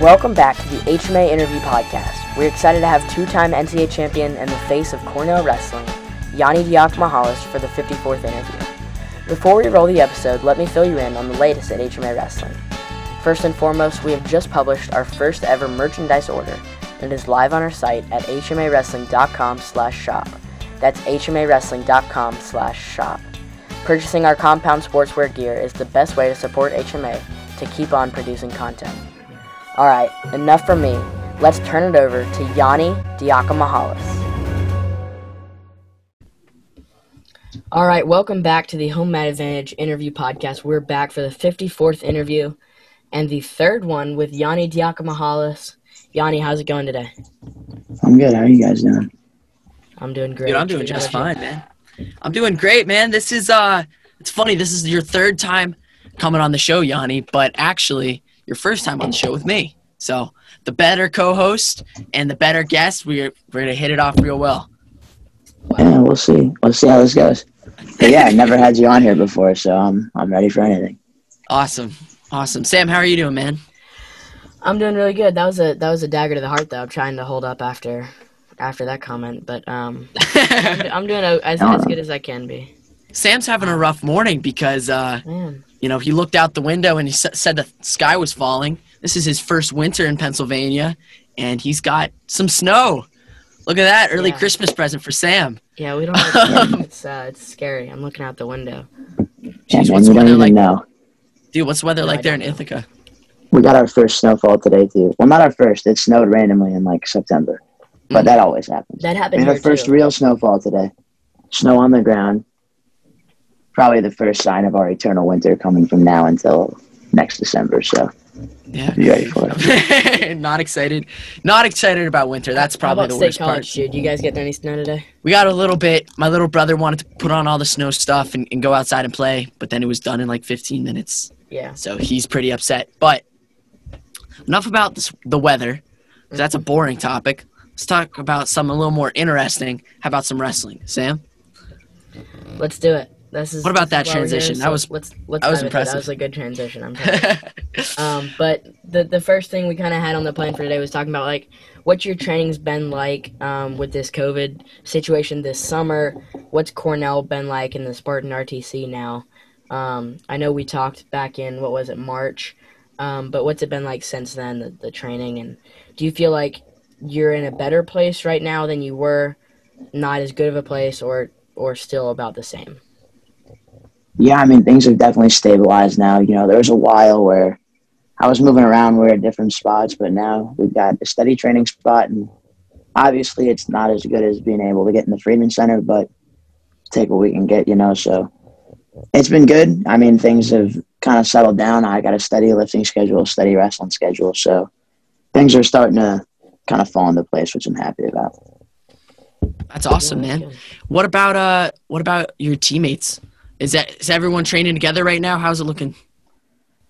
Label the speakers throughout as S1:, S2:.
S1: Welcome back to the HMA Interview Podcast. We're excited to have two-time NCAA champion and the face of Cornell Wrestling, Yianni Diakomihalis, for the 54th interview. Before we roll the episode, let me fill you in on the latest at HMA Wrestling. First and foremost, we have just published our first ever merchandise order, and it is live on our site at hmawrestling.com slash shop. That's hmawrestling.com slash shop. Purchasing our compound sportswear gear is the best way to support HMA to keep on producing content. Alright, enough from me. Let's turn it over to Yianni Diakomihalis. Alright, welcome back to the Home Mat Advantage interview podcast. We're back for the 54th interview and the third one with Yianni Diakomihalis. Yianni, how's it going today?
S2: I'm good. How are you guys doing?
S1: I'm doing great.
S3: Dude, I'm doing just fine, man. I'm doing great, man. This is uh it's funny, this is your third time coming on the show, Yianni, but actually your first time on the show with me. So the better co-host and the better guest, we're we're gonna hit it off real well.
S2: Yeah, we'll see. We'll see how this goes. But yeah, I never had you on here before, so I'm I'm ready for anything.
S3: Awesome, awesome. Sam, how are you doing, man?
S1: I'm doing really good. That was a that was a dagger to the heart, though. I'm trying to hold up after after that comment, but um, I'm, I'm doing a, as as good as I can be.
S3: Sam's having a rough morning because uh,
S1: Man,
S3: you know he looked out the window and he s- said the sky was falling. This is his first winter in Pennsylvania, and he's got some snow. Look at that early
S1: Yeah.
S3: Christmas present for Sam.
S1: yeah, we don't. Have it's uh, it's scary. I'm looking out the window.
S3: Jeez, what's
S2: we
S3: weather like?
S2: know.
S3: Dude, what's the weather
S1: No,
S3: like
S1: I
S3: there in
S1: know.
S3: Ithaca?
S2: We got our first snowfall today too. Well, not our first. It snowed randomly in like September, but
S3: Mm.
S2: that always happens.
S1: That
S2: We
S1: happened
S2: had our first
S1: too.
S2: real snowfall today. Snow on the ground. Probably the first sign of our eternal winter coming from now until next December. So
S3: Yeah.
S2: be ready for it.
S3: not excited. Not excited about winter. That's probably the worst
S1: College,
S3: part.
S1: dude? You guys get any snow today?
S3: We got a little bit. My little brother wanted to put on all the snow stuff and, and go outside and play, but then it was done in like 15 minutes.
S1: Yeah.
S3: So he's pretty upset. But enough about this, the weather, 'cause that's a mm-hmm. boring topic. Let's talk about something a little more interesting. How about some wrestling, Sam?
S1: Let's do it. This is.
S3: What about that
S1: here,
S3: transition? That
S1: so
S3: was-
S1: Let's let's
S3: that was
S1: it. That was a good transition. I'm. Um, but the the first thing we kind of had on the plan for today was talking about like what your training's been like um, with this COVID situation this summer. What's Cornell been like in the Spartan RTC now? Um, I know we talked back in what was it March, um, but what's it been like since then? The, the training and do you feel like you're in a better place right now than you were? Not as good of a place, or or still about the same?
S2: Yeah, I mean things have definitely stabilized now. You know, there was a while where I was moving around, we are at different spots, but now we've got a steady training spot, and obviously it's not as good as being able to get in the Friedman Center, but take what we can get, you know. So it's been good. I mean, things have kind of settled down. I got a steady lifting schedule, steady wrestling schedule, so things are starting to kind of fall into place, which I'm happy about.
S3: That's awesome, man. What about uh? What about your teammates? Is that is everyone training together right now? How's it looking?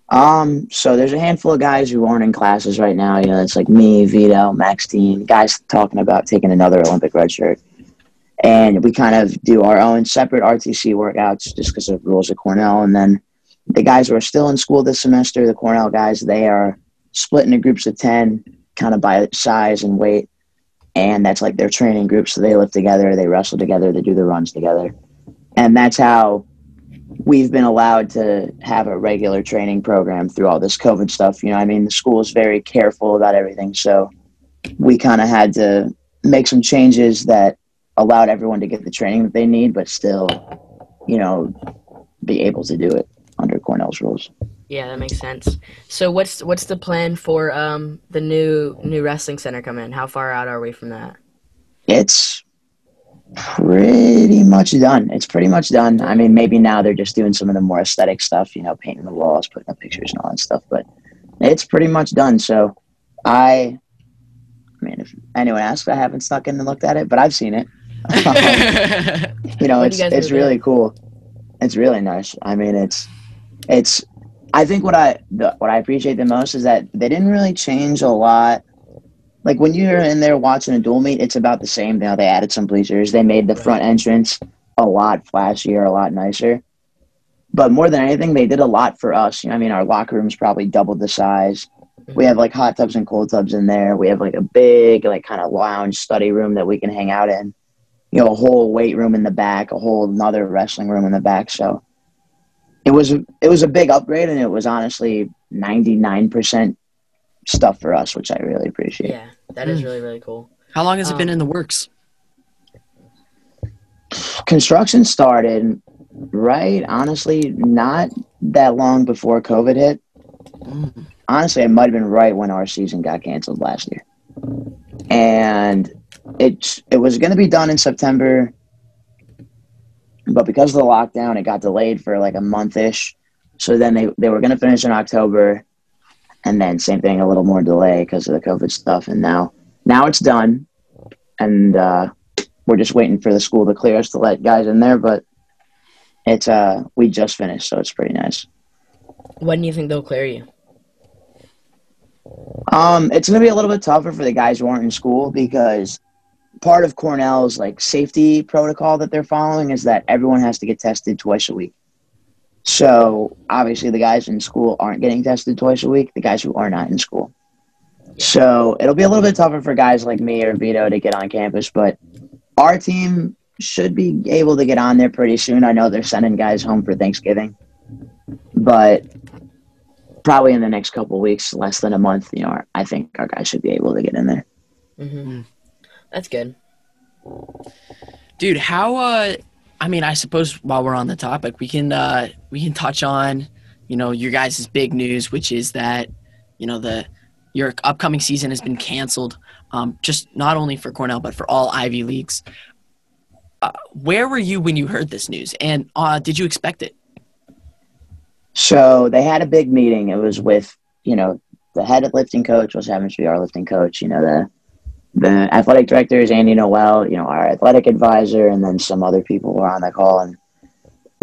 S2: Um, so there's a handful of guys who aren't in classes right now. You know, it's like me, Vito, Max Dean, guys talking about taking another Olympic red shirt. And we kind of do our own separate RTC workouts just because of rules at Cornell. And then the guys who are still in school this semester, the Cornell guys, they are split into groups of 10, kind of by size and weight. And that's like their training group. So they lift together, they wrestle together, they do the runs together. And that's how we've been allowed to have a regular training program through all this COVID stuff. You know, I mean, the school is very careful about everything. So we kind of had to make some changes that allowed everyone to get the training that they need, but still, you know, be able to do it under Cornell's rules.
S1: Yeah, that makes sense. So what's what's the plan for um the new new wrestling center coming in? How far out are we from that?
S2: It's pretty much done. It's pretty much done. I mean, maybe now they're just doing some of the more aesthetic stuff, you know, painting the walls, putting up pictures and all that stuff, but it's pretty much done. So I, I mean, if anyone asks, I haven't stuck in and looked at it, but I've seen it. Um, you know, it's
S1: you
S2: it's really cool. It's really nice. I mean, it's it's. I think what I the, what I appreciate the most is that they didn't really change a lot. Like when you're in there watching a dual meet, it's about the same. Now they added some bleachers. They made the front entrance a lot flashier, a lot nicer. But more than anything, they did a lot for us. You know, I mean, our locker rooms probably doubled the size. We have like hot tubs and cold tubs in there. We have like a big like kind of lounge study room that we can hang out in. You know, a whole weight room in the back, a whole another wrestling room in the back. So it was it was a big upgrade, and it was honestly ninety nine percent stuff for us, which I really appreciate.
S1: Yeah, that is
S3: Mm.
S1: really really cool.
S3: How long has it been
S1: Um,
S3: in the works?
S2: construction started right honestly not that long before covid hit
S3: Mm.
S2: honestly it might have been right when our season got canceled last year and it it was going to be done in september but because of the lockdown it got delayed for like a month-ish so then they, they were going to finish in october and then same thing a little more delay because of the covid stuff and now now it's done and uh, we're just waiting for the school to clear us to let guys in there but it's uh we just finished so it's pretty nice
S1: When do you think they'll clear you?
S2: Um, it's gonna be a little bit tougher for the guys who aren't in school because part of Cornell's like safety protocol that they're following is that everyone has to get tested twice a week. So obviously the guys in school aren't getting tested twice a week, the guys who are not in school. So it'll be a little bit tougher for guys like me or Vito to get on campus, but our team should be able to get on there pretty soon. I know they're sending guys home for Thanksgiving. But probably in the next couple weeks, less than a month, you know, I think our guys should be able to get in there.
S1: hmm That's good.
S3: Dude, how uh I mean, I suppose while we're on the topic, we can uh we can touch on, you know, your guys' big news, which is that, you know, the your upcoming season has been canceled. Um, just not only for Cornell but for all Ivy leagues. Uh, where were you when you heard this news, and uh, did you expect it?
S2: So they had a big meeting. It was with, you know, the head lifting coach was having to be our lifting coach, you know, the the athletic director is Andy Noel, you know, our athletic advisor, and then some other people were on the call. And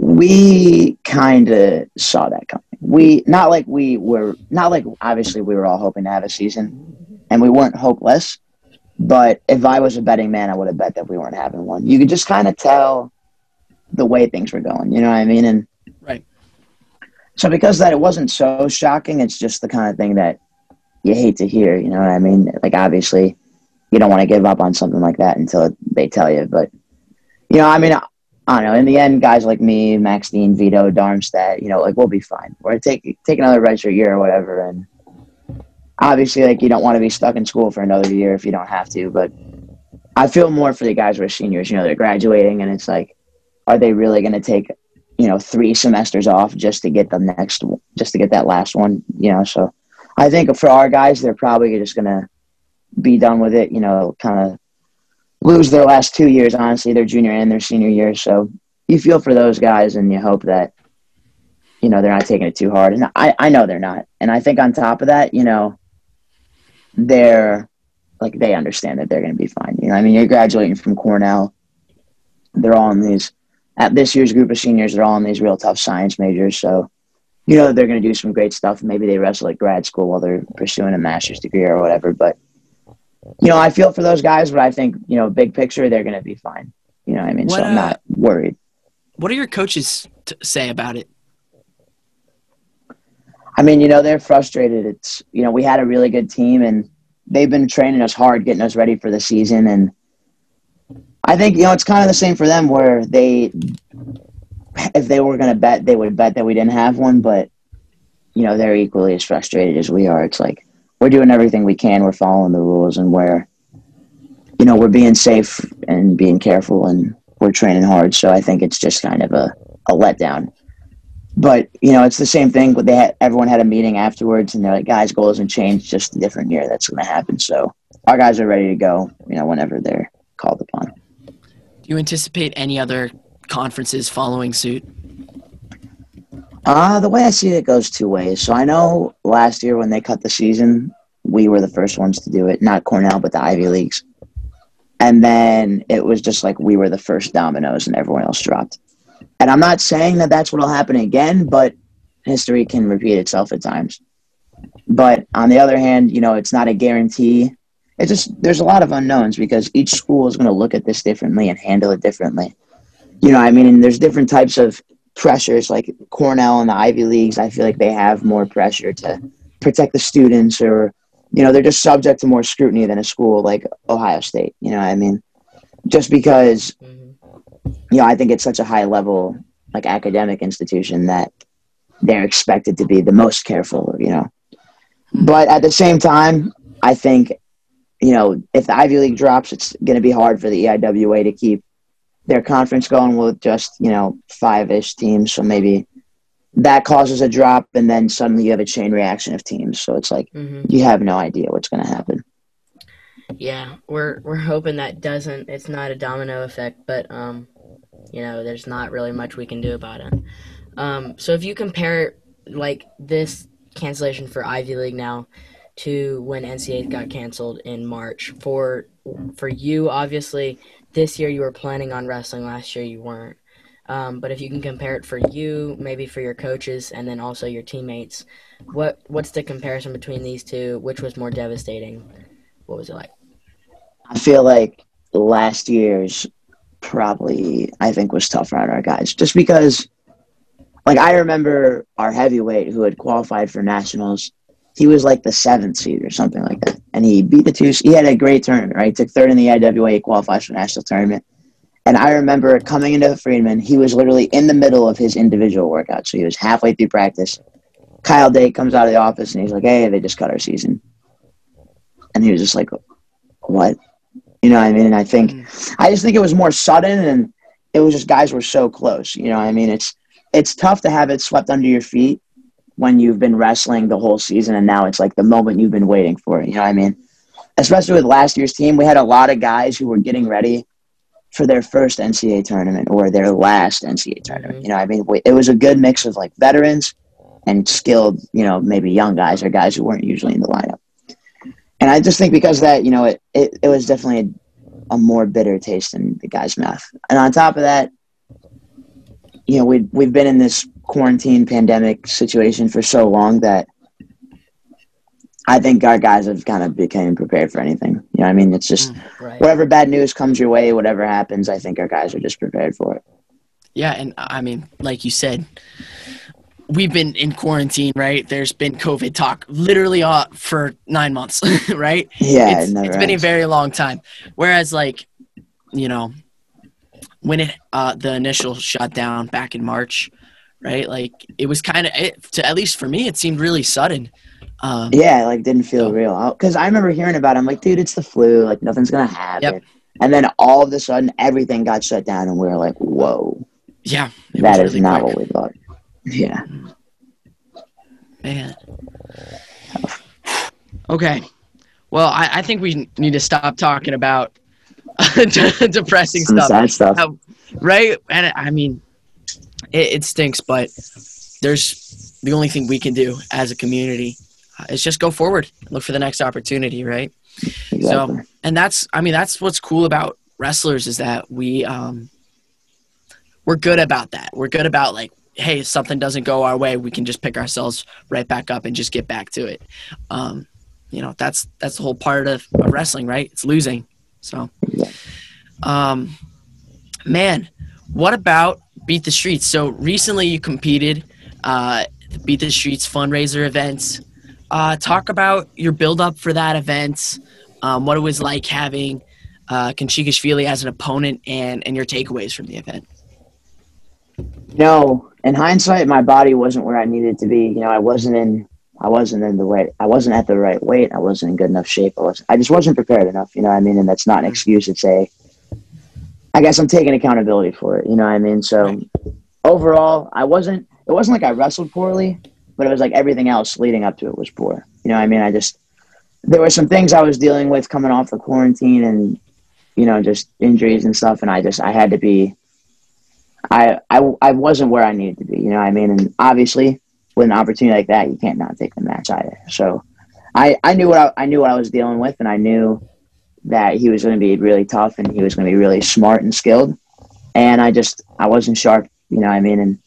S2: we kind of saw that coming. We, not like we were, not like obviously we were all hoping to have a season, and we weren't hopeless. But if I was a betting man, I would have bet that we weren't having one. You could just kind of tell the way things were going. You know what I mean? And
S3: Right.
S2: so because that, it wasn't so shocking. It's just the kind of thing that you hate to hear. You know what I mean? Like obviously, you don't want to give up on something like that until they tell you. But you know, I mean, I, don't know. In the end, guys like me, Max Dean, Vito, Darmstadt, you know, like we'll be fine. We're take take another redshirt year or whatever. And obviously, like you don't want to be stuck in school for another year if you don't have to. But I feel more for the guys who are seniors. You know, they're graduating, and it's like, are they really going to take you know three semesters off just to get the next just to get that last one you know so i think for our guys they're probably just gonna be done with it you know kind of lose their last two years honestly their junior and their senior year so you feel for those guys and you hope that you know they're not taking it too hard and i i know they're not and i think on top of that you know they're like they understand that they're going to be fine you know i mean you're graduating from cornell they're all in these at this year's group of seniors, they're all in these real tough science majors. So, you know, they're going to do some great stuff. Maybe they wrestle at grad school while they're pursuing a master's degree or whatever. But, you know, I feel for those guys, but I think, you know, big picture, they're going to be fine. You know what I mean?
S3: What,
S2: so I'm
S3: uh,
S2: not worried.
S3: What do your coaches t- say about it?
S2: I mean, you know, they're frustrated. It's, you know, we had a really good team and they've been training us hard, getting us ready for the season. And I think, you know, it's kind of the same for them where they, if they were going to bet, they would bet that we didn't have one. But, you know, they're equally as frustrated as we are. It's like we're doing everything we can. We're following the rules and we're, you know, we're being safe and being careful and we're training hard. So I think it's just kind of a, a letdown but you know, it's the same thing. They had everyone had a meeting afterwards, and they're like, "Guys, goal hasn't changed. Just a different year. That's going to happen." So our guys are ready to go. You know, whenever they're called upon.
S3: Do you anticipate any other conferences following suit?
S2: Uh, the way I see it, it goes two ways. So I know last year when they cut the season, we were the first ones to do it. Not Cornell, but the Ivy leagues. And then it was just like we were the first dominoes, and everyone else dropped. And I'm not saying that that's what will happen again, but history can repeat itself at times. But on the other hand, you know, it's not a guarantee. It's just there's a lot of unknowns because each school is going to look at this differently and handle it differently. You know, I mean, there's different types of pressures. Like Cornell and the Ivy leagues, I feel like they have more pressure to protect the students or you know they're just subject to more scrutiny than a school like ohio state you know i mean just because you know i think it's such a high level like academic institution that they're expected to be the most careful you know but at the same time i think you know if the ivy league drops it's going to be hard for the eiwa to keep their conference going with just you know five-ish teams so maybe that causes a drop and then suddenly you have a chain reaction of teams so it's like
S1: hmm
S2: you have no idea what's going to happen
S1: Yeah, we're we're hoping that doesn't. It's not a domino effect, but um, you know, there's not really much we can do about it. Um, so if you compare like this cancellation for Ivy League now to when NCAA got canceled in March for for you, obviously this year you were planning on wrestling. Last year you weren't. Um, but if you can compare it for you, maybe for your coaches, and then also your teammates, what what's the comparison between these two? Which was more devastating? What was it like?
S2: I feel like last year's probably I think was tougher on our guys just because like I remember our heavyweight who had qualified for nationals he was like the seventh seed or something like that. And he beat the two he had a great tournament right? He took third in the EIWA he qualified for national tournament. And I remember coming into the Friedman he was literally in the middle of his individual workout. So he was halfway through practice. Kyle Dake comes out of the office and he's like hey they just cut our season. And he was just like what? You know what I mean? And I think mm. I just think it was more sudden and it was just guys were so close. You know what I mean? It's it's tough to have it swept under your feet when you've been wrestling the whole season and now it's like the moment you've been waiting for. You know what I mean? Especially with last year's team, we had a lot of guys who were getting ready for their first NCAA tournament or their last NCAA tournament.
S1: Mhm.
S2: You know, I mean, it was a good mix of like veterans and skilled, you know, maybe young guys or guys who weren't usually in the lineup. And I just think because of that, you know, it, it, it was definitely a, a more bitter taste in the guy's mouth. And on top of that, you know, we we've been in this quarantine pandemic situation for so long that I think our guys have kind of became prepared for anything. You know, I mean, it's just
S1: Right.
S2: whatever bad news comes your way, whatever happens, I think our guys are just prepared for it.
S3: Yeah, and I mean, like you said, we've been in quarantine, right? There's been COVID talk literally uh, for nine months, right?
S2: Yeah,
S3: it's,
S2: it
S3: it's been a very long time. Whereas, like, you know, when it uh, the initial shutdown back in March, right? Like, it was kind of it, to at least for me, it seemed really sudden. Um,
S2: Yeah, like didn't feel
S3: So-
S2: real. Because I remember hearing about it. I'm like, dude, it's the flu. Like nothing's gonna happen.
S3: Yep.
S2: And then all of a sudden, everything got shut down, and we were like, whoa,
S3: yeah,
S2: that is
S3: really
S2: not
S3: quick.
S2: what we thought. Yeah.
S3: Man. Okay. Well, I, I think we need to stop talking about depressing
S2: Some
S3: stuff.
S2: stuff.
S3: How- right? And I mean, it, it stinks, but there's the only thing we can do as a community uh, is just go forward, look for the next opportunity, right?
S2: Exactly.
S3: So, And that's, I mean, that's what's cool about wrestlers is that we, um, we're good about that. We're good about like, hey, if something doesn't go our way, we can just pick ourselves right back up and just get back to it. Um, you know, that's that's the whole part of, of wrestling, right? It's losing. So, um, man, what about Beat the Streets? So recently you competed, uh, the Beat the Streets fundraiser events. Uh, talk about your build up for that event, um, what it was like having uh, Khinchegashvili as an opponent, and and your takeaways from the event.
S2: No, in hindsight, my body wasn't where I needed to be. You know, I wasn't in. I wasn't in the right. I wasn't at the right weight. I wasn't in good enough shape. I was. I just wasn't prepared enough. You know what I mean? And that's not an excuse to say. I guess I'm taking accountability for it. You know what I mean? So overall, I wasn't. It wasn't like I wrestled poorly, but it was like everything else leading up to it was poor. You know what I mean? I just there were some things I was dealing with coming off the quarantine and you know just injuries and stuff, and I just I had to be I, I, I wasn't where I needed to be, you know what I mean? And obviously, with an opportunity like that, you can't not take the match either. So I, I knew what I, I knew what I was dealing with, and I knew that he was going to be really tough and he was going to be really smart and skilled. And I just I wasn't sharp, you know I mean? And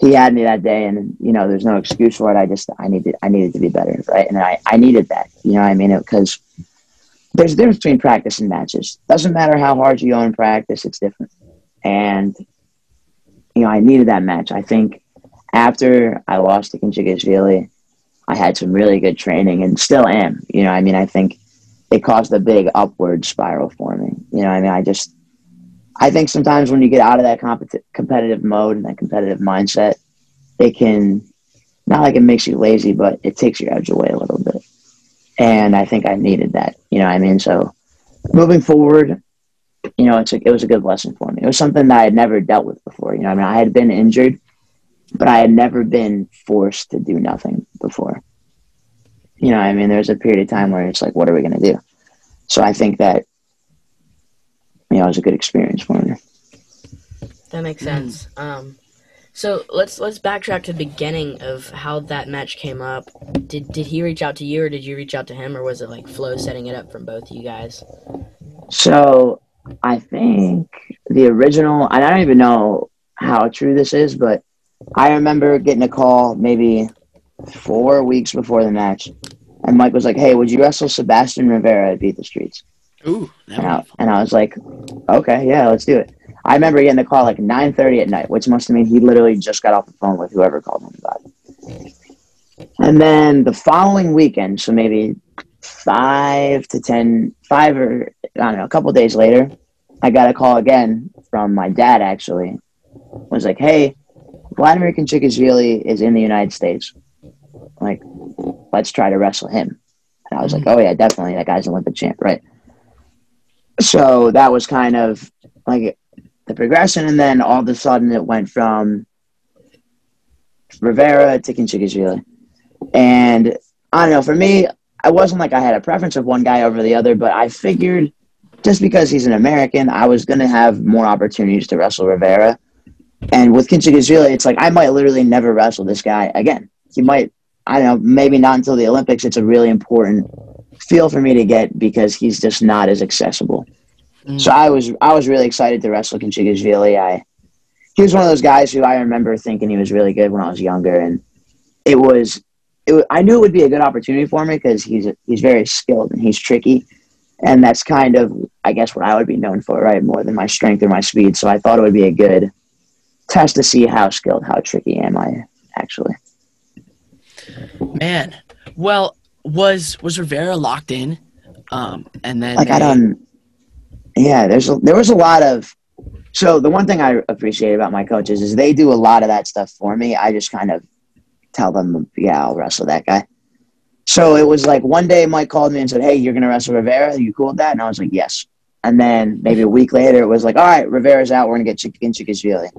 S2: he had me that day, and you know, there's no excuse for it. I just I needed I needed to be better, right? And I, I needed that, you know I mean? Because there's a difference between practice and matches. Doesn't matter how hard you go in practice, it's different. And you know, I needed that match. I think after I lost to Khinchegashvili, I had some really good training and still am. You know, I mean, I think it caused a big upward spiral for me. You know, I mean, I just, I think sometimes when you get out of that compet- competitive mode and that competitive mindset, it can, not like it makes you lazy, but it takes your edge away a little bit. And I think I needed that. You know, I mean, so moving forward, you know, it's a, it was a good lesson for me. It was something that I had never dealt with before. You know, I mean, I had been injured, but I had never been forced to do nothing before. You know, I mean, there's a period of time where it's like, what are we going to do? So I think that, you know, it was a good experience for me.
S1: That makes sense. Um, so let's let's backtrack to the beginning of how that match came up. Did did he reach out to you, or did you reach out to him, or was it like Flo setting it up from both of you guys?
S2: So I think the original, and I don't even know how true this is, but I remember getting a call maybe four weeks before the match, and Mike was like, "Hey, would you wrestle Sebastian Rivera at Beat the Streets?"
S3: Ooh,
S2: And I, and I was like, "Okay, yeah, let's do it." I remember getting the call like nine thirty at night, which must have mean he literally just got off the phone with whoever called him about it. And then the following weekend, so maybe five to ten, five or I don't know, a couple days later, I got a call again from my dad. Actually, was like, "Hey, Vladimir Khinchegashvili is in the United States. Like, let's try to wrestle him." And I was like, mm. "Oh yeah, definitely. That guy's an Olympic champ, right?" So that was kind of like the progression, and then all of a sudden it went from Rivera to Khinchegashvili. And I don't know, for me, I wasn't like I had a preference of one guy over the other, but I figured just because he's an American, I was going to have more opportunities to wrestle Rivera. And with Khinchegashvili, it's like I might literally never wrestle this guy again. He might, I don't know, maybe not until the Olympics. It's a really important feel for me to get because he's just not as accessible.
S3: Mm.
S2: So I was I was really excited to wrestle Khinchegashvili. I he was one of those guys who I remember thinking he was really good when I was younger, and it was it, wa- I knew it would be a good opportunity for me because he's he's very skilled and he's tricky, and that's kind of I guess what I would be known for, right? More than my strength or my speed. So I thought it would be a good test to see how skilled, how tricky am I actually.
S3: Man, well, was was Rivera locked in? Um, and then
S2: like I don't. Yeah, there's a, there was a lot of. So the one thing I appreciate about my coaches is they do a lot of that stuff for me. I just kind of tell them, yeah, I'll wrestle that guy. So it was like one day Mike called me and said, "Hey, you're gonna wrestle Rivera. Are you cool with that?" And I was like, "Yes." And then maybe a week later, it was like, "All right, Rivera's out. We're gonna get Chicken Chikashvili,"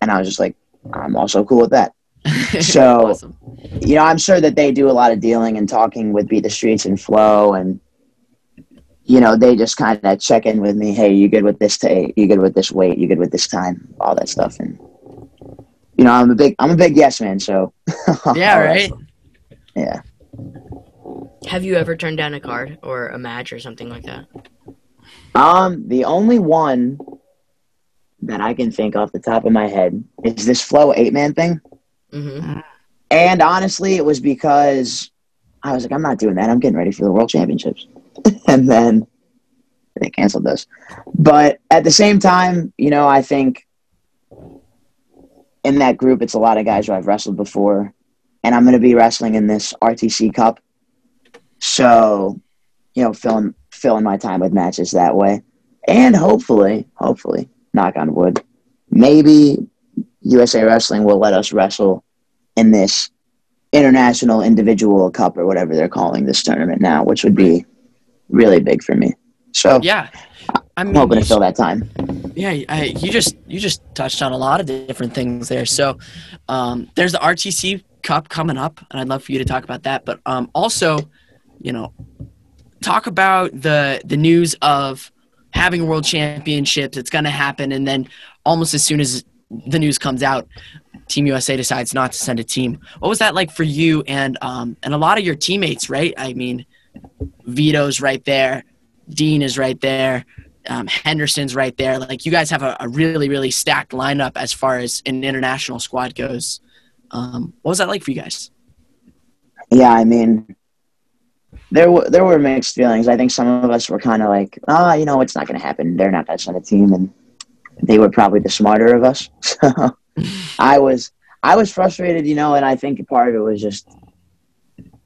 S2: and I was just like, "I'm also cool with that." So
S3: awesome.
S2: you know, I'm sure that they do a lot of dealing and talking with Beat the Streets and Flo, and you know, they just kind of check in with me. Hey, you good with this? T- you good with this weight? You good with this time? All that stuff, and you know, I'm a big, I'm a big yes man. So
S3: Yeah, right.
S2: Yeah.
S1: Have you ever turned down a card or a match or something like that?
S2: Um, the only one that I can think off the top of my head is this Flo eight man thing.
S1: Mm-hmm.
S2: And honestly, it was because I was like, I'm not doing that. I'm getting ready for the World Championships. and then they canceled those. But at the same time, you know, I think in that group, it's a lot of guys who I've wrestled before. And I'm going to be wrestling in this RTC Cup. So, you know, filling, filling my time with matches that way. And hopefully, hopefully, knock on wood, maybe USA Wrestling will let us wrestle in this international individual cup or whatever they're calling this tournament now, which would be really big for me. So
S3: Yeah, I
S2: I'm
S3: mean,
S2: hoping to fill that time.
S3: Yeah, I, you just you just touched on a lot of different things there. So, um, there's the RTC Cup coming up, and I'd love for you to talk about that. But um, also, you know, talk about the the news of having a world championships. It's going to happen, and then almost as soon as the news comes out, Team USA decides not to send a team. What was that like for you and um, and a lot of your teammates? Right? I mean, Vito's right there, Dean is right there um, Henderson's right there. Like you guys have a, a really, really stacked lineup as far as an international squad goes. Um, what was that like for you guys?
S2: Yeah, I mean, there there were mixed feelings. I think some of us were kind of like, ah, you know, it's not going to happen. They're not going to send a team, and they were probably the smarter of us. So I was I was frustrated, you know, and I think part of it was just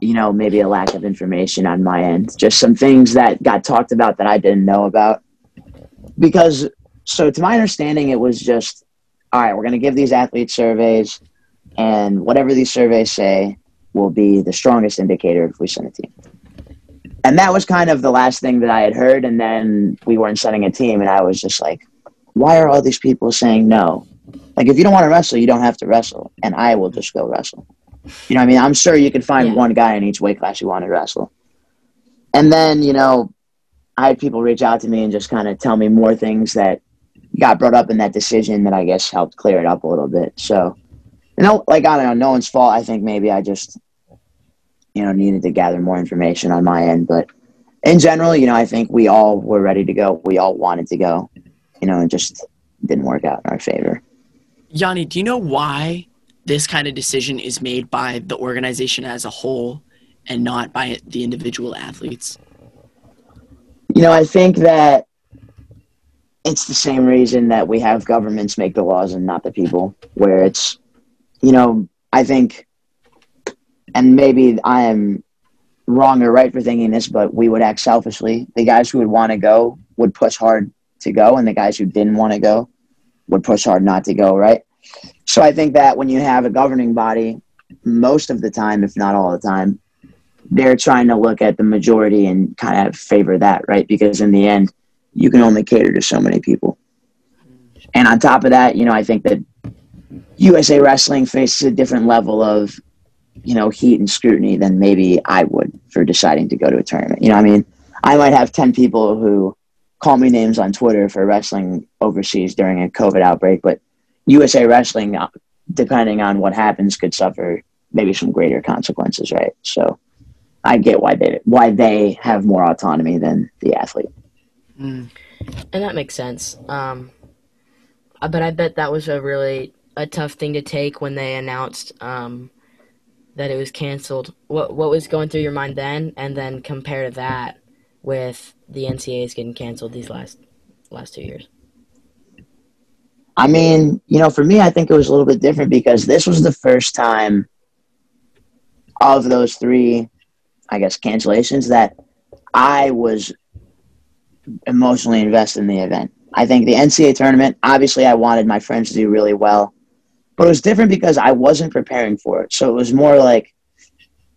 S2: you know, maybe a lack of information on my end. Just some things that got talked about that I didn't know about. Because, so to my understanding, it was just, all right, we're going to give these athletes surveys, and whatever these surveys say will be the strongest indicator if we send a team. And that was kind of the last thing that I had heard. And then we weren't sending a team, and I was just like, why are all these people saying no? Like, if you don't want to wrestle, you don't have to wrestle, and I will just go wrestle. You know, what I mean, I'm sure you could find
S1: Yeah.
S2: one guy in each weight class who want to wrestle. And then, you know, I had people reach out to me and just kind of tell me more things that got brought up in that decision that I guess helped clear it up a little bit. So, you know, like I don't know, no one's fault. I think maybe I just, you know, needed to gather more information on my end. But in general, you know, I think we all were ready to go. We all wanted to go. You know, it just didn't work out in our favor.
S3: Yianni, do you know why this kind of decision is made by the organization as a whole and not by the individual athletes?
S2: You know, I think that it's the same reason that we have governments make the laws and not the people, where it's, you know, I think, and maybe I am wrong or right for thinking this, but we would act selfishly. The guys who would want to go would push hard to go, and the guys who didn't want to go would push hard not to go, right? So I think that when you have a governing body, most of the time, if not all the time, they're trying to look at the majority and kind of favor that, right? Because in the end, you can only cater to so many people. And on top of that, you know, I think that USA Wrestling faces a different level of, you know, heat and scrutiny than maybe I would for deciding to go to a tournament. You know, I mean, I might have 10 people who call me names on Twitter for wrestling overseas during a COVID outbreak, but USA Wrestling, uh, depending on what happens, could suffer maybe some greater consequences, right? So I get why they why they have more autonomy than the athlete.
S3: Mm.
S1: And that makes sense. Um, uh, but I bet that was a really a tough thing to take when they announced um, that it was canceled. What what was going through your mind then, and then compare to that with the NCAA's getting canceled these last last two years.
S2: I mean, you know, for me, I think it was a little bit different because this was the first time of those three, I guess, cancellations that I was emotionally invested in the event. I think the NCAA tournament, obviously, I wanted my friends to do really well, but it was different because I wasn't preparing for it. So it was more like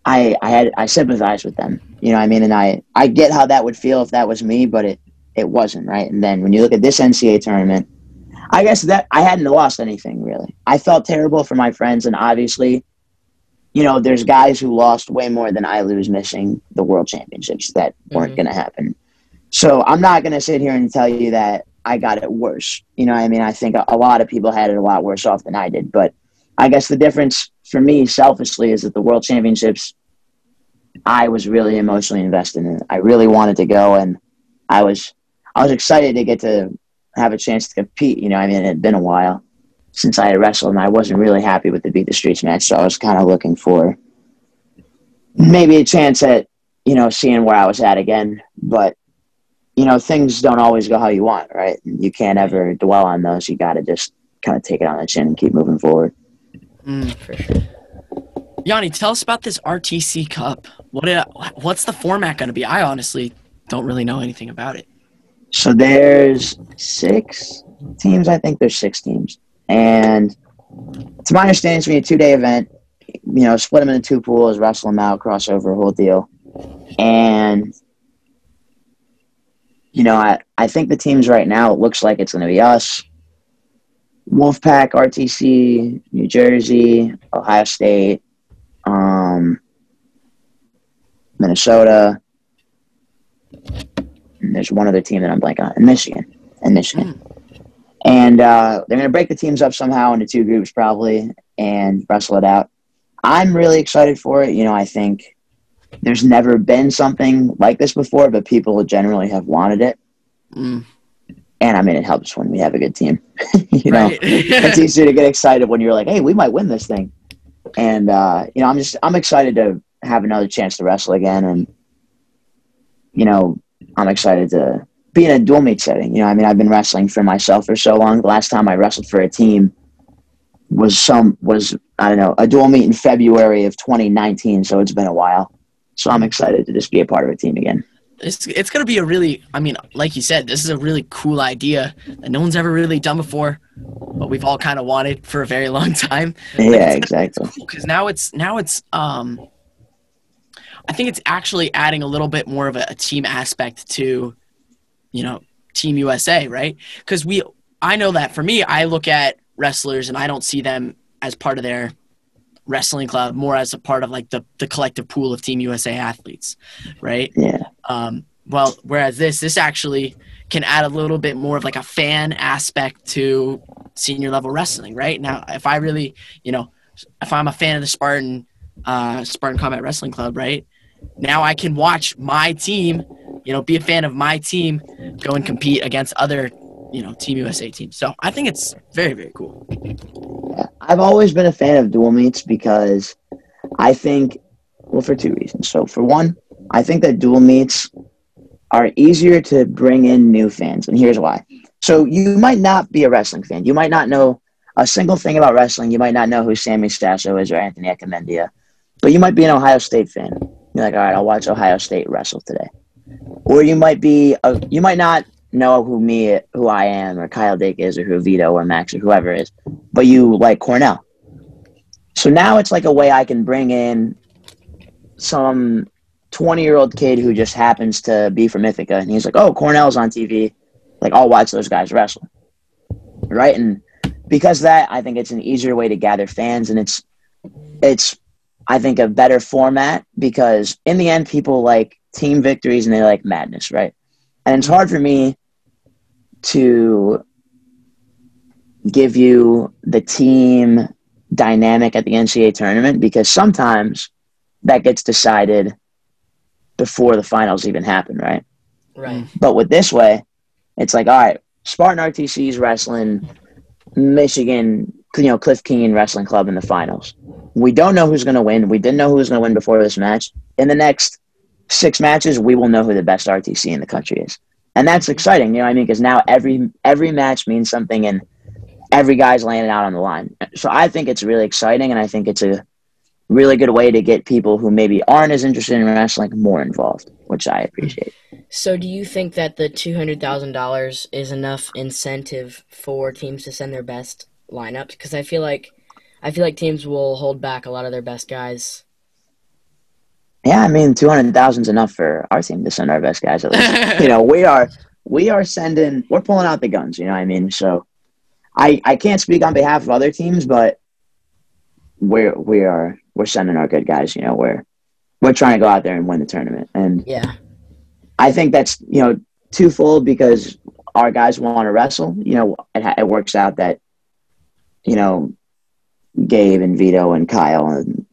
S2: I, I had, I sympathized with them, you know what I mean? And I, I get how that would feel if that was me, but it, it wasn't, right? And then when you look at this NCAA tournament, I guess that I hadn't lost anything really. I felt terrible for my friends, and obviously, you know, there's guys who lost way more than I lose missing the world championships that weren't
S1: Mhm.
S2: going to happen. So I'm not going to sit here and tell you that I got it worse. You know, what I mean, I think a, a lot of people had it a lot worse off than I did. But I guess the difference for me, selfishly, is that the world championships, I was really emotionally invested in. I really wanted to go, and I was, I was excited to get to have a chance to compete. You know, I mean, it had been a while since I had wrestled, and I wasn't really happy with the Beat the Streets match, so I was kind of looking for maybe a chance at, you know, seeing where I was at again. But, you know, things don't always go how you want, right? You can't ever dwell on those. You got to just kind of take it on the chin and keep moving forward.
S3: Mm.
S1: For sure.
S3: Yianni, tell us about this RTC Cup. What it, what's the format going to be? I honestly don't really know anything about it.
S2: So there's six teams. I think there's six teams, and to my understanding, it's gonna be a two-day event. You know, split them into two pools, wrestle them out, crossover, whole deal. And you know, I I think the teams right now it looks like it's gonna be us, Wolfpack, RTC, New Jersey, Ohio State, um, Minnesota. And there's one other team that I'm blanking on, and Michigan, and Michigan. And uh, they're going to break the teams up somehow into two groups, probably, and wrestle it out. I'm really excited for it. You know, I think there's never been something like this before, but people generally have wanted it.
S3: Mm.
S2: And I mean, it helps when we have a good team. you know, it's easy to get excited when you're like, hey, we might win this thing. And uh, you know, I'm just I'm excited to have another chance to wrestle again, and you know, I'm excited to be in a dual meet setting. You know, I mean, I've been wrestling for myself for so long. The last time I wrestled for a team was some was I don't know a dual meet in February of 2019, so it's been a while. So I'm excited to just be a part of a team again.
S3: It's it's gonna be a really, I mean, like you said, this is a really cool idea that no one's ever really done before, but we've all kind of wanted for a very long time.
S2: Yeah, exactly.
S3: Because now it's now it's um, I think it's actually adding a little bit more of a, a team aspect to, you know, Team USA, right? Because we, I know that for me, I look at wrestlers and I don't see them as part of their wrestling club, more as a part of like the the collective pool of Team USA athletes, right?
S2: Yeah.
S3: Um, well, whereas this this actually can add a little bit more of like a fan aspect to senior level wrestling, right? Now, if I really, you know, if I'm a fan of the Spartan uh, Spartan Combat Wrestling Club, right? Now I can watch my team, you know, be a fan of my team, go and compete against other, you know, Team USA teams. So I think it's very very cool.
S2: I've always been a fan of dual meets because I think, well, for two reasons. So for one, I think that dual meets are easier to bring in new fans, and here's why. So you might not be a wrestling fan. You might not know a single thing about wrestling. You might not know who Sammy Sasso is or Anthony Echemendia, but you might be an Ohio State fan. You're like, all right, I'll watch Ohio State wrestle today. Or you might be, a, you might not know who me, who I am, or Kyle Dake is, or who Vito or Max or whoever is, but you like Cornell. So now it's like a way I can bring in some 20 year old kid who just happens to be from Ithaca, and he's like, oh, Cornell's on TV. Like, I'll watch those guys wrestle. Right? And because that, I think it's an easier way to gather fans, and it's, it's, I think, a better format because in the end, people like team victories and they like madness, right? And it's hard for me to give you the team dynamic at the NCAA tournament because sometimes that gets decided before the finals even happen, right?
S1: Right. Mm-hmm.
S2: But with this way, it's like, all right, Spartan RTC's wrestling Michigan, you know, Cliff Keen Wrestling Club in the finals. We don't know who's going to win. We didn't know who was going to win before this match. In the next six matches, we will know who the best RTC in the country is, and that's exciting. You know what I mean? Because now every every match means something, and every guy's laying it out on the line. So I think it's really exciting, and I think it's a really good way to get people who maybe aren't as interested in wrestling more involved, which I appreciate.
S1: So, do you think that the two hundred thousand dollars is enough incentive for teams to send their best lineups? Because I feel like, I feel like teams will hold back a lot of their best guys.
S2: Yeah, I mean, two hundred thousand is enough for our team to send our best guys. At least, you know, we are we are sending, we're pulling out the guns. You know what I mean? So, I I can't speak on behalf of other teams, but we're we are we're sending our good guys. You know, we're we're trying to go out there and win the tournament, and
S1: Yeah.
S2: I think that's you know twofold because our guys want to wrestle. You know, it, it works out that you know Gabe and Vito and Kyle and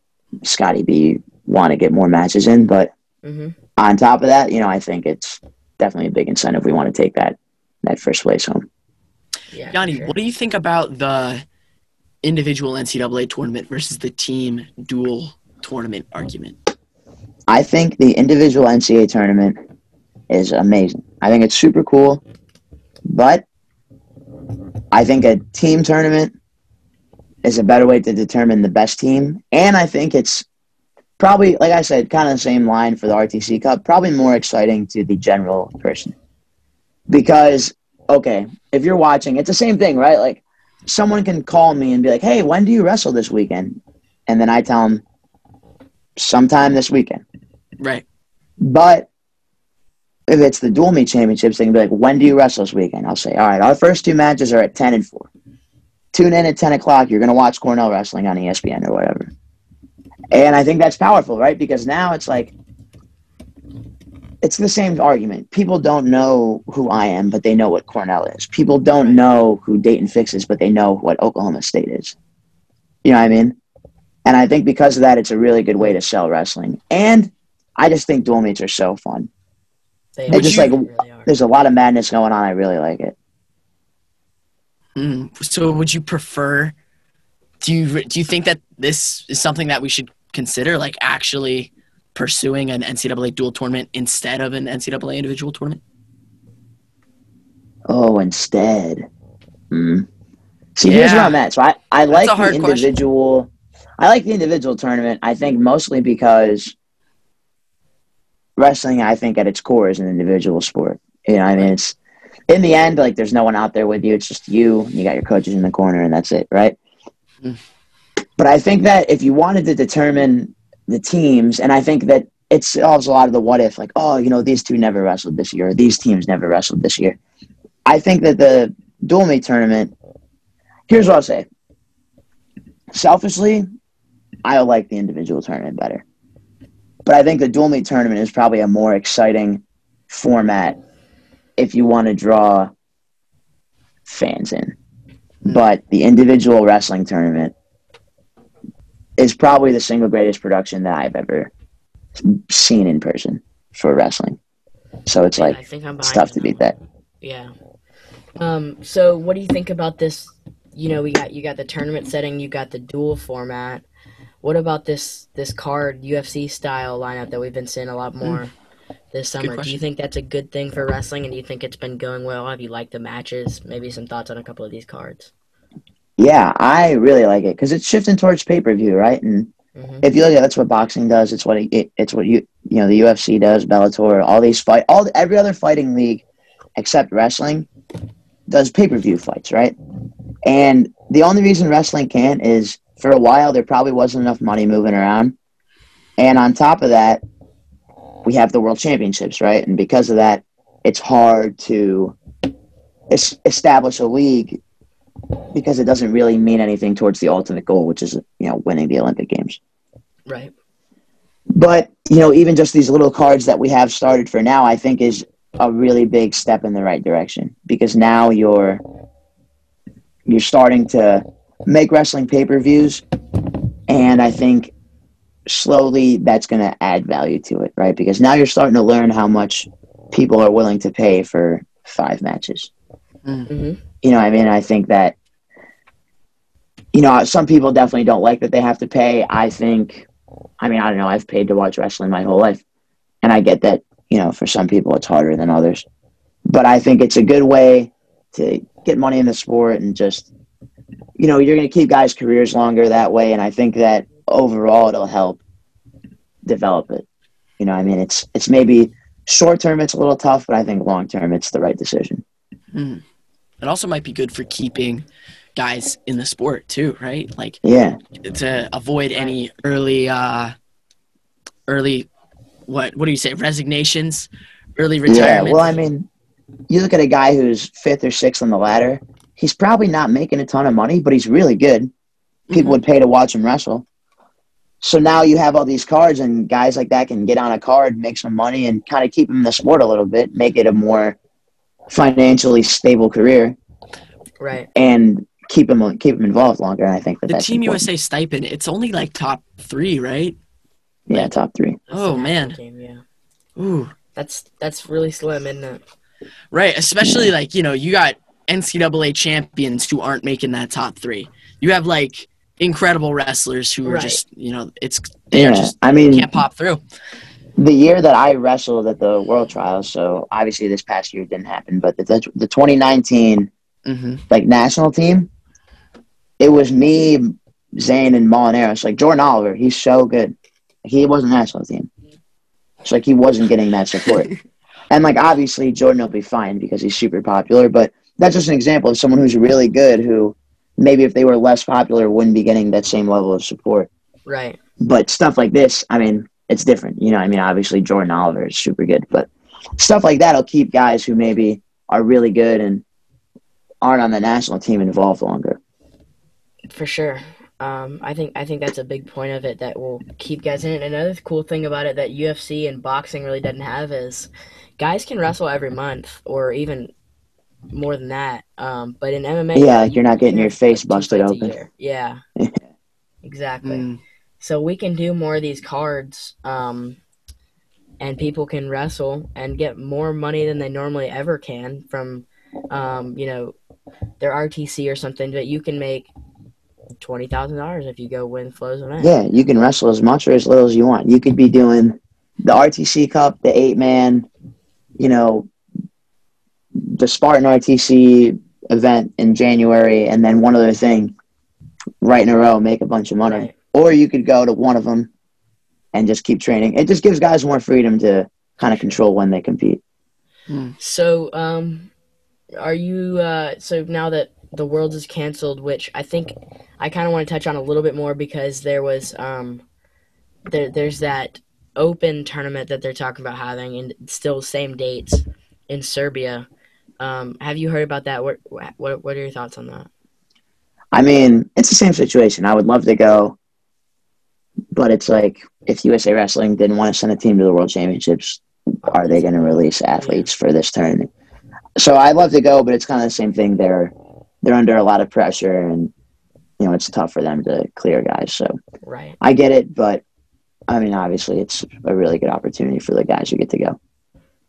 S2: Scotty B want to get more matches in, but
S1: hmm
S2: on top of that, you know, I think it's definitely a big incentive. We want to take that that first place home.
S1: Yeah. for
S3: Yianni,
S1: sure.
S3: what do you think about the individual NCAA tournament versus the team dual tournament argument?
S2: I think the individual NCAA tournament is amazing. I think it's super cool, but I think a team tournament is a better way to determine the best team, and I think it's probably, like I said, kind of the same line for the RTC Cup. Probably more exciting to the general person because okay, if you're watching, it's the same thing, right? Like someone can call me and be like, "Hey, when do you wrestle this weekend?" And then I tell them sometime this weekend.
S3: Right.
S2: But if it's the dual meet championships, they can be like, when do you wrestle this weekend? I'll say, all right, our first two matches are at 10 and 4. Tune in at 10 o'clock. You're going to watch Cornell wrestling on ESPN or whatever. And I think that's powerful, right? Because now it's like, it's the same argument. People don't know who I am, but they know what Cornell is. People don't know who Dayton Fix is, but they know what Oklahoma State is. You know what I mean? And I think because of that, it's a really good way to sell wrestling. And I just think dual meets are so fun.
S1: They
S2: It's just like
S1: really
S2: there's a lot of madness going on. I really like it.
S3: Mm, so would you prefer? Do you do you think that this is something that we should consider, like actually pursuing an NCAA dual tournament instead of an NCAA individual tournament?
S2: Oh, instead. Hmm. See, here's where I'm at. So I, I like the
S3: hard question.
S2: individual. I like the individual tournament. I think mostly because wrestling, I think, at its core is an individual sport. You know, I mean, it's in the end, like there's no one out there with you. It's just you. You got your coaches in the corner, and that's it, right?
S3: Mm.
S2: But I think that if you wanted to determine the teams, and I think that it solves a lot of the what if, like, oh, you know, these two never wrestled this year, or these teams never wrestled this year. I think that the dual meet tournament. Here's what I'll say. Selfishly, I like the individual tournament better. But I think the dual meet tournament is probably a more exciting format if you want to draw fans in.
S3: Hmm.
S2: But the individual wrestling tournament is probably the single greatest production that I've ever seen in person for wrestling. So it's
S1: I
S2: like
S1: think I'm
S2: it's tough to beat that.
S1: Yeah. Um. So, what do you think about this? You know, we got you got the tournament setting, you got the dual format. What about this this card UFC style lineup that we've been seeing a lot more this summer? Do you think that's a good thing for wrestling, and do you think it's been going well? Have you liked the matches? Maybe some thoughts on a couple of these cards.
S2: Yeah, I really like it because it's shifting towards pay per view, right? And
S1: hmm
S2: if you look at that's what boxing does. It's what it, it's what you you know the UFC does, Bellator, all these fight, all every other fighting league except wrestling does pay per view fights, right? And the only reason wrestling can't is for a while there probably wasn't enough money moving around, and on top of that, we have the world championships, right? And because of that, it's hard to es- establish a league because it doesn't really mean anything towards the ultimate goal, which is you know winning the Olympic Games.
S1: Right.
S2: But you know, even just these little cards that we have started for now, I think is a really big step in the right direction because now you're you're starting to make wrestling pay per views, and I think slowly that's going to add value to it, right? Because now you're starting to learn how much people are willing to pay for five matches.
S1: hmm
S2: You know, I mean, I think that you know some people definitely don't like that they have to pay. I think, I mean, I don't know. I've paid to watch wrestling my whole life, and I get that you know for some people it's harder than others, but I think it's a good way to get money in the sport and just you know you're going to keep guys' careers longer that way, and I think that overall it'll help develop it. You know, I mean, it's it's maybe short term it's a little tough, but I think long term it's the right decision.
S3: Mm. It also might be good for keeping guys in the sport too, right? Like
S2: Yeah.
S3: to avoid any early, uh, early, what what do you say? Resignations, early retirement.
S2: Yeah, well, I mean, you look at a guy who's fifth or sixth on the ladder. He's probably not making a ton of money, but he's really good. People
S3: Mhm.
S2: would pay to watch him wrestle. So now you have all these cards, and guys like that can get on a card, make some money, and kind of keep him in the sport a little bit, make it a more financially stable career,
S1: Right.
S2: and keep him keep him involved longer. And I think that
S3: the
S2: that's
S3: Team
S2: important.
S3: USA stipend, it's only like top three, right?
S2: yeah, top three.
S1: That's
S3: Oh, man.
S1: national team, yeah.
S3: Ooh,
S1: That's that's really slim, isn't it?
S3: right. Especially like you know you got NCAA champions who aren't making that top three. You have like incredible wrestlers who are
S1: Right.
S3: just you know it's they are
S2: Yeah,
S3: just
S2: I mean,
S3: can't pop through.
S2: The year that I wrestled at the World Trials, so obviously this past year didn't happen, but the, the 2019
S3: hmm
S2: like national team, it was me, Zain, and Molinaros. Like Jordan Oliver, he's so good. He wasn't national team. It's like he wasn't getting that support. and like obviously Jordan will be fine because he's super popular, but that's just an example of someone who's really good who maybe if they were less popular wouldn't be getting that same level of support.
S1: Right.
S2: But stuff like this, I mean, it's different. You know, I mean, obviously Jordan Oliver is super good, but stuff like that'll keep guys who maybe are really good and aren't on the national team involved longer.
S1: For sure. Um, I think I think that's a big point of it that will keep guys in it. Another cool thing about it that UFC and boxing really doesn't have is guys can wrestle every month or even more than that. Um, but in MMA,
S2: Yeah,
S1: you-
S2: you're not getting your face
S1: two
S2: busted open.
S1: Yeah, exactly.
S3: Mm.
S1: So we can do more of these cards, um, and people can wrestle and get more money than they normally ever can from, um, you know, their RTC or something. But you can make twenty thousand dollars if you go win Flo's event.
S2: Yeah, you can wrestle as much or as little as you want. You could be doing the RTC Cup, the eight man, you know, the Spartan RTC event in January, and then one other thing right in a row, make a bunch of money.
S1: Right.
S2: Or you could go to one of them and just keep training. It just gives guys more freedom to kind of control when they compete.
S1: So, um, are you uh, so now that the world is canceled, which I think I kind of want to touch on a little bit more because there was um, there there's that open tournament that they're talking about having and still same dates in Serbia. Um, have you heard about that? What what what are your thoughts on that?
S2: I mean, it's the same situation. I would love to go, but it's like if USA Wrestling didn't want to send a team to the World Championships, are they going to release athletes for this tournament? So I'd love to go, but it's kind of the same thing. They're they're under a lot of pressure, and you know it's tough for them to clear guys. So
S1: Right.
S2: I get it, but I mean, obviously, it's a really good opportunity for the guys who get to go.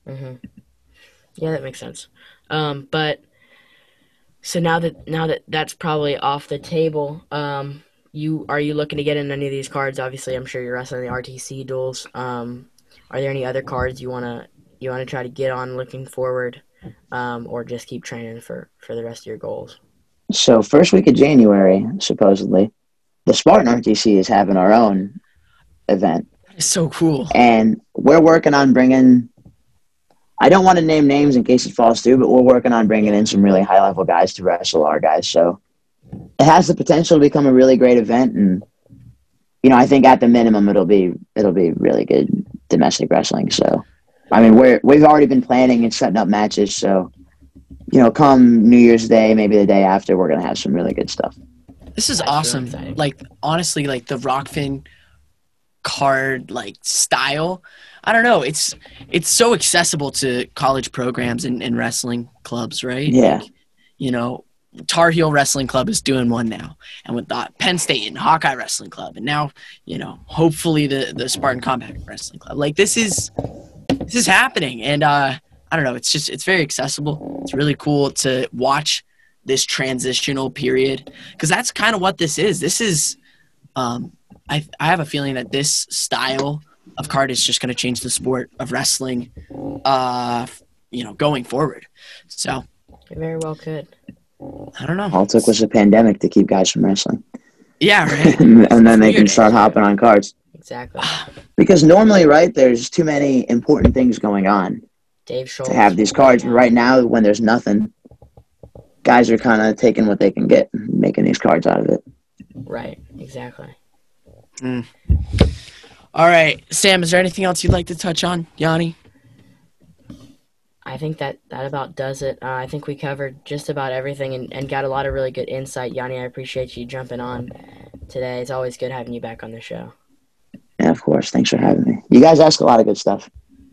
S1: hmm Yeah, that makes sense. Um, but so now that now that that's probably off the table, um, you are you looking to get in any of these cards? Obviously, I'm sure you're wrestling the RTC duels. Um, are there any other cards you wanna you wanna try to get on looking forward, um, or just keep training for for the rest of your goals?
S2: So first week of January, supposedly, the Spartan RTC is having our own event.
S3: It's so cool.
S2: and we're working on bringing i don't want to name names in case it falls through but we're working on bringing in some really high level guys to wrestle our guys so it has the potential to become a really great event and you know i think at the minimum it'll be it'll be really good domestic wrestling so i mean we're we've already been planning and setting up matches so you know come new year's day maybe the day after we're gonna have some really good stuff
S3: This is
S1: That's
S3: awesome.
S1: exciting.
S3: like honestly, like the RokFin card like style. I don't know. It's it's so accessible to college programs and, and wrestling clubs, right?
S2: Yeah.
S3: Like, you know, Tar Heel Wrestling Club is doing one now, and with the Penn State and Hawkeye Wrestling Club, and now you know, hopefully the the Spartan Combat Wrestling Club. Like this is this is happening, and uh, I don't know. It's just it's very accessible. It's really cool to watch this transitional period because that's kind of what this is. This is, um, I I have a feeling that this style of card is just going to change the sport of wrestling, uh, you know, going forward. So
S1: It very well could.
S3: I don't know.
S2: all it took was a pandemic to keep guys from wrestling
S3: Yeah, right.
S2: and then they can start hopping on cards
S1: Exactly.
S2: Because normally, right, there's too many important things going on
S1: Dave Schultz.
S2: to have these cards. But right now, when there's nothing, guys are kind of taking what they can get, and making these cards out of it.
S1: Right. Exactly. Hmm.
S3: All right, Sam. Is there anything else you'd like to touch on, Yianni?
S1: I think that that about does it. Uh, I think we covered just about everything and, and got a lot of really good insight. Yianni, I appreciate you jumping on today. It's always good having you back on the show.
S2: Yeah, of course. Thanks for having me. You guys ask a lot of good stuff.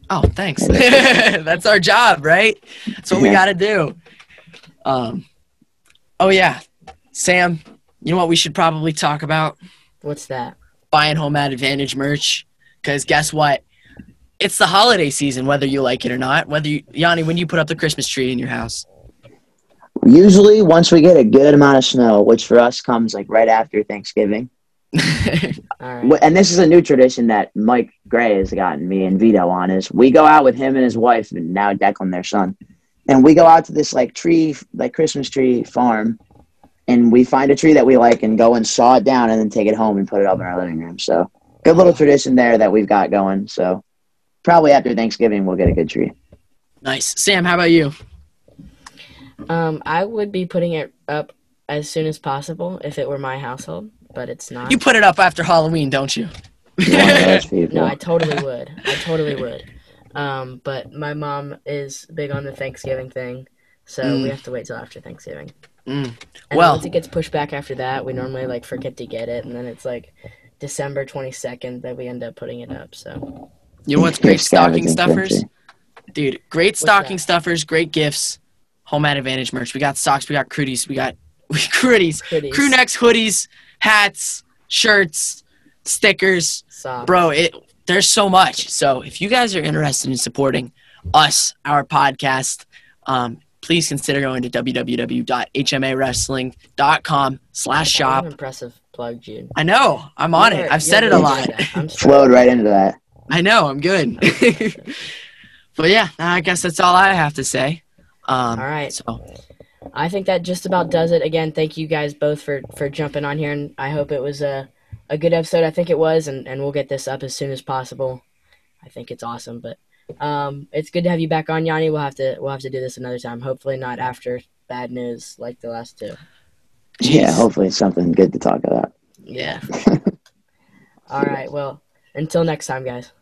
S3: Oh, thanks. That's our job, right? That's what we got to do. Um, oh yeah, Sam. You know what we should probably talk about?
S1: What's that?
S3: Buying Home Mat Advantage merch. Because guess what? It's the holiday season, whether you like it or not. Whether you, Yianni, when you put up the Christmas tree in your house.
S2: Usually, once we get a good amount of snow, which for us comes like right after Thanksgiving,
S1: All right.
S2: And this is a new tradition that Mike Grey has gotten me and Vito on is we go out with him and his wife and now Declan their son and we go out to this like tree like Christmas tree farm and we find a tree that we like and go and saw it down and then take it home and put it up in our living room so good little tradition there that we've got going so probably after Thanksgiving we'll get a good tree
S3: nice. Sam, how about you?
S1: Um, I would be putting it up as soon as possible if it were my household, but it's not.
S3: You put it up after Halloween, don't you?
S2: You're one of those people
S1: No, I totally would. I totally would. Um, but my mom is big on the Thanksgiving thing, so
S3: Mm.
S1: we have to wait till after Thanksgiving.
S3: Mm.
S1: And
S3: Well-
S1: once it gets pushed back after that, we normally like forget to get it, and then it's like December twenty second that we end up putting it up. So
S3: You know what's great stocking stuffers?
S2: tree.
S3: Dude, great stocking stuffers, great gifts. Home Mat Advantage merch. We got socks, we got crudies, we got we crudies,
S1: Hoodies,
S3: crew necks, hoodies, hats, shirts, stickers.
S1: socks.
S3: Bro, it there's so much. So if you guys are interested in supporting us, our podcast, um, please consider going to www.hmawrestling.com slash
S1: What
S3: shop.
S1: impressive plug, Jude.
S3: I know, I'm on
S1: You're-
S3: it. I've said it a lot.
S1: I'm
S2: flowed right into that
S3: I know, I'm good. but yeah, I guess that's all I have to say. Um,
S1: All right.
S3: So
S1: I think that just about does it. Again, thank you guys both for for jumping on here, and I hope it was a a good episode. I think it was, and and we'll get this up as soon as possible. I think it's awesome, but Um, it's good to have you back on, Yianni. We'll have to we'll have to do this another time. Hopefully not after bad news like the last two.
S2: Yeah, hopefully something good to talk about.
S3: Yeah.
S1: All right. Well, until next time, guys.